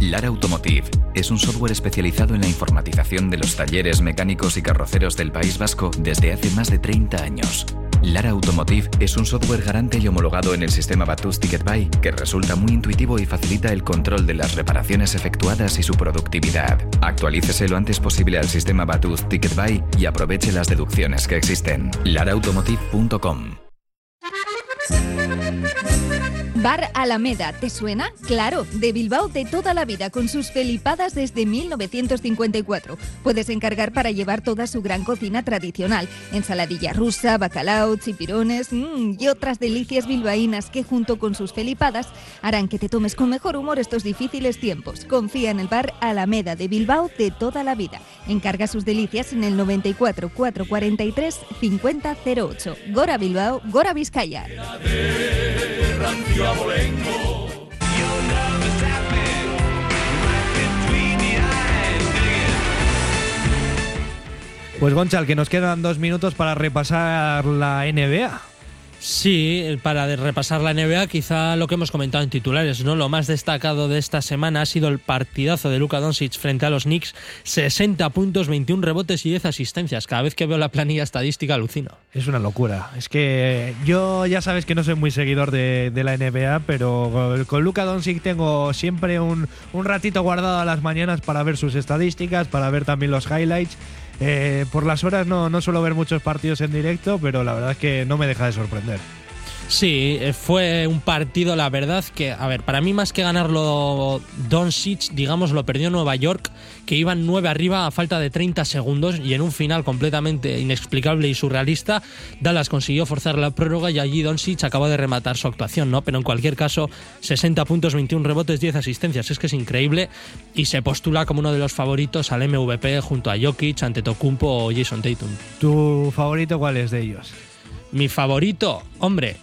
Lara Automotive es un software especializado en la informatización de los talleres mecánicos y carroceros del País Vasco desde hace más de 30 años. Lara Automotive es un software garante y homologado en el sistema Batus Ticket Buy que resulta muy intuitivo y facilita el control de las reparaciones efectuadas y su productividad. Actualícese lo antes posible al sistema Batus Ticket Buy y aproveche las deducciones que existen. laraautomotive.com Bar Alameda, ¿te suena? Claro, de Bilbao de toda la vida, con sus felipadas desde 1954. Puedes encargar para llevar toda su gran cocina tradicional, ensaladilla rusa, bacalao, chipirones mm, y otras delicias bilbaínas que junto con sus felipadas harán que te tomes con mejor humor estos difíciles tiempos. Confía en el Bar Alameda de Bilbao de toda la vida. Encarga sus delicias en el 94 443 5008. Gora Bilbao, Gora Vizcaya. Pues Gonchal, que nos quedan dos minutos para repasar la NBA. Sí, para de- repasar la NBA, quizá lo que hemos comentado en titulares, ¿no? Lo más destacado de esta semana ha sido el partidazo de Luka Doncic frente a los Knicks, 60 puntos, 21 rebotes y 10 asistencias. Cada vez que veo la planilla estadística alucino. Es una locura. Es que yo ya sabes que no soy muy seguidor de, de la NBA, pero con Luka Doncic tengo siempre un, un ratito guardado a las mañanas para ver sus estadísticas, para ver también los highlights. Eh, por las horas no, no suelo ver muchos partidos en directo, pero la verdad es que no me deja de sorprender. Sí, eh, fue un partido, la verdad, que, a ver, para mí más que ganarlo Doncic, digamos, lo perdió Nueva York, que iban 9 arriba a falta de 30 segundos y en un final completamente inexplicable y surrealista, Dallas consiguió forzar la prórroga y allí Doncic acabó de rematar su actuación, ¿no? Pero en cualquier caso, 60 puntos, 21 rebotes, 10 asistencias, es que es increíble y se postula como uno de los favoritos al MVP junto a Jokic, Antetokounmpo o Jason Tatum. ¿Tu favorito cuál es de ellos? Mi favorito, hombre,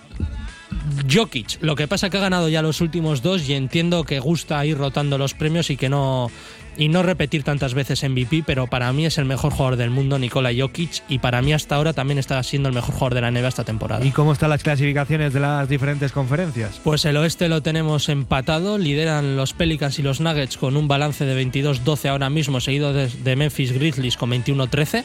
Jokic. Lo que pasa que ha ganado ya los últimos dos y entiendo que gusta ir rotando los premios y que no y no repetir tantas veces MVP, pero para mí es el mejor jugador del mundo, Nikola Jokic, y para mí hasta ahora también está siendo el mejor jugador de la NBA esta temporada. ¿Y cómo están las clasificaciones de las diferentes conferencias? Pues el oeste lo tenemos empatado, lideran los Pelicans y los Nuggets con un balance de 22-12 ahora mismo, seguido de, de Memphis Grizzlies con 21-13.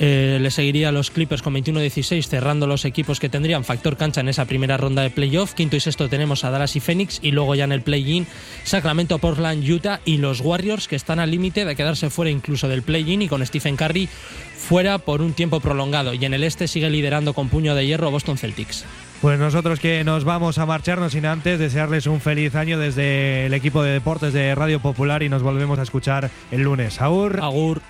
Eh, le seguiría a los Clippers con 21-16, cerrando los equipos que tendrían factor cancha en esa primera ronda de playoff. Quinto y sexto tenemos a Dallas y Phoenix, y luego ya en el play-in, Sacramento, Portland, Utah y los Warriors, que están al límite de quedarse fuera incluso del play-in y con Stephen Curry fuera por un tiempo prolongado. Y en el este sigue liderando con puño de hierro Boston Celtics. Pues nosotros que nos vamos a marcharnos sin antes desearles un feliz año desde el equipo de deportes de Radio Popular y nos volvemos a escuchar el lunes. Agur. Agur.